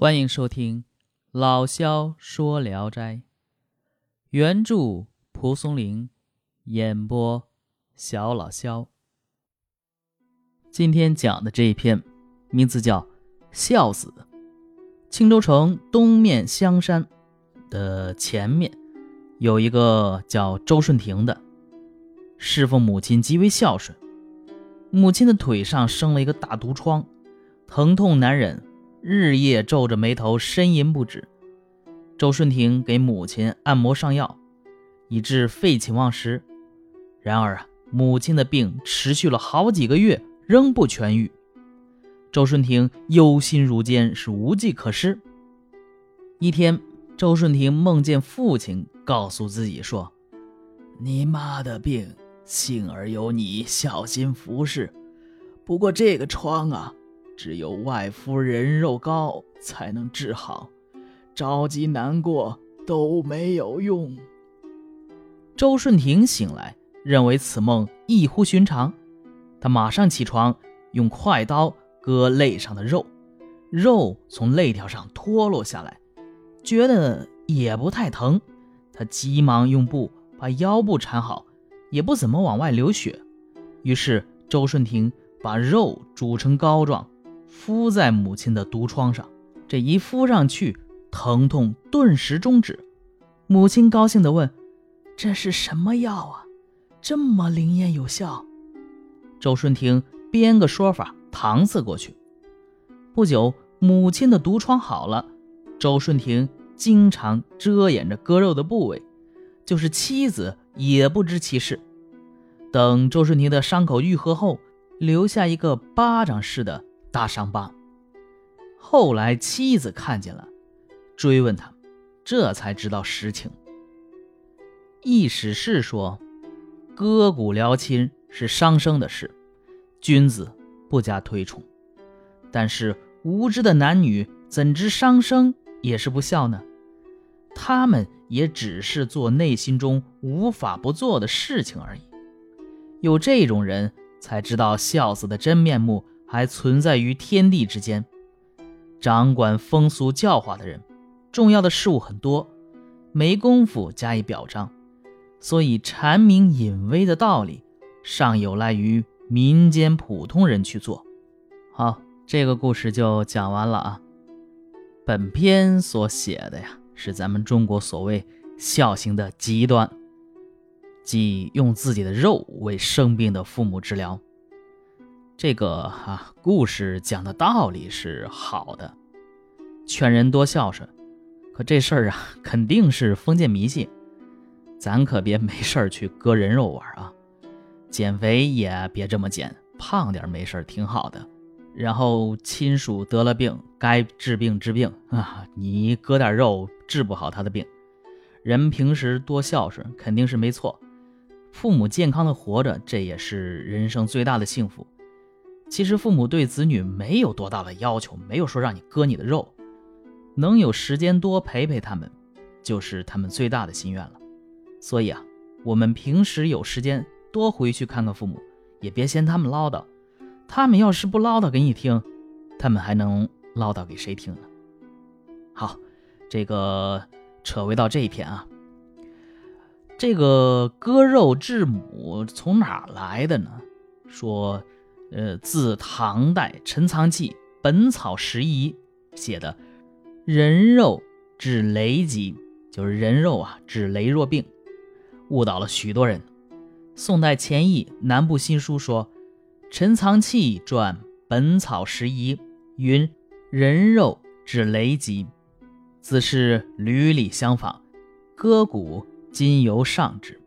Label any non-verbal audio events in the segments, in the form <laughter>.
欢迎收听老萧说聊斋，原著蒲松龄，演播小老萧。今天讲的这一篇名字叫《孝子》。青州城东面香山的前面有一个叫周顺亭的，侍奉母亲极为孝顺，母亲的腿上生了一个大毒疮，疼痛难忍。日夜皱着眉头呻吟不止。周顺亭给母亲按摩上药，以致废寝忘食。然而啊，母亲的病持续了好几个月，仍不痊愈。周顺亭忧心如煎，是无计可施。一天，周顺亭梦见父亲告诉自己说：“你妈的病，幸而有你小心服侍。不过这个疮啊……”只有外敷人肉膏才能治好，着急难过都没有用。周顺亭醒来，认为此梦异乎寻常，他马上起床，用快刀割肋上的肉，肉从肋条上脱落下来，觉得也不太疼，他急忙用布把腰部缠好，也不怎么往外流血。于是周顺亭把肉煮成膏状。敷在母亲的毒疮上，这一敷上去，疼痛顿时终止。母亲高兴地问：“这是什么药啊？这么灵验有效？”周顺廷编个说法搪塞过去。不久，母亲的毒疮好了。周顺廷经常遮掩着割肉的部位，就是妻子也不知其事。等周顺亭的伤口愈合后，留下一个巴掌似的。大伤疤。后来妻子看见了，追问他，这才知道实情。易史是说，割骨疗亲是伤生的事，君子不加推崇。但是无知的男女怎知伤生也是不孝呢？他们也只是做内心中无法不做的事情而已。有这种人才知道孝子的真面目。还存在于天地之间，掌管风俗教化的人，重要的事物很多，没工夫加以表彰，所以阐明隐微的道理，尚有赖于民间普通人去做。好，这个故事就讲完了啊。本篇所写的呀，是咱们中国所谓孝行的极端，即用自己的肉为生病的父母治疗。这个啊，故事讲的道理是好的，劝人多孝顺。可这事儿啊，肯定是封建迷信，咱可别没事儿去割人肉玩啊。<laughs> 减肥也别这么减，胖点没事儿挺好的。然后亲属得了病，该治病治病 <laughs> 啊，你割点肉治不好他的病。人平时多孝顺肯定是没错，父母健康的活着，这也是人生最大的幸福。其实父母对子女没有多大的要求，没有说让你割你的肉，能有时间多陪陪他们，就是他们最大的心愿了。所以啊，我们平时有时间多回去看看父母，也别嫌他们唠叨。他们要是不唠叨给你听，他们还能唠叨给谁听呢？好，这个扯回到这一篇啊，这个割肉致母从哪来的呢？说。呃，自唐代陈藏器《本草拾遗》写的，人肉治雷疾，就是人肉啊治羸弱病，误导了许多人。宋代钱毅《南部新书》说，陈藏器传《本草拾遗》云：人肉治雷疾，自是屡屡相仿，割骨今犹上之。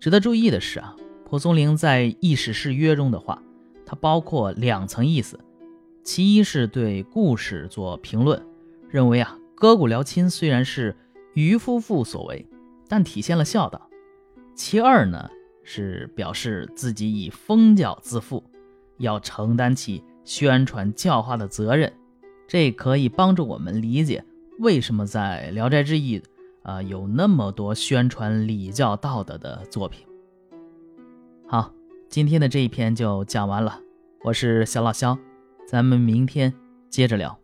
值得注意的是啊。蒲松龄在《异史誓约》中的话，它包括两层意思：其一是对故事做评论，认为啊割骨疗亲虽然是渔夫妇所为，但体现了孝道；其二呢是表示自己以封教自负，要承担起宣传教化的责任。这可以帮助我们理解为什么在《聊斋志异》啊有那么多宣传礼教道德的作品。今天的这一篇就讲完了。我是小老肖，咱们明天接着聊。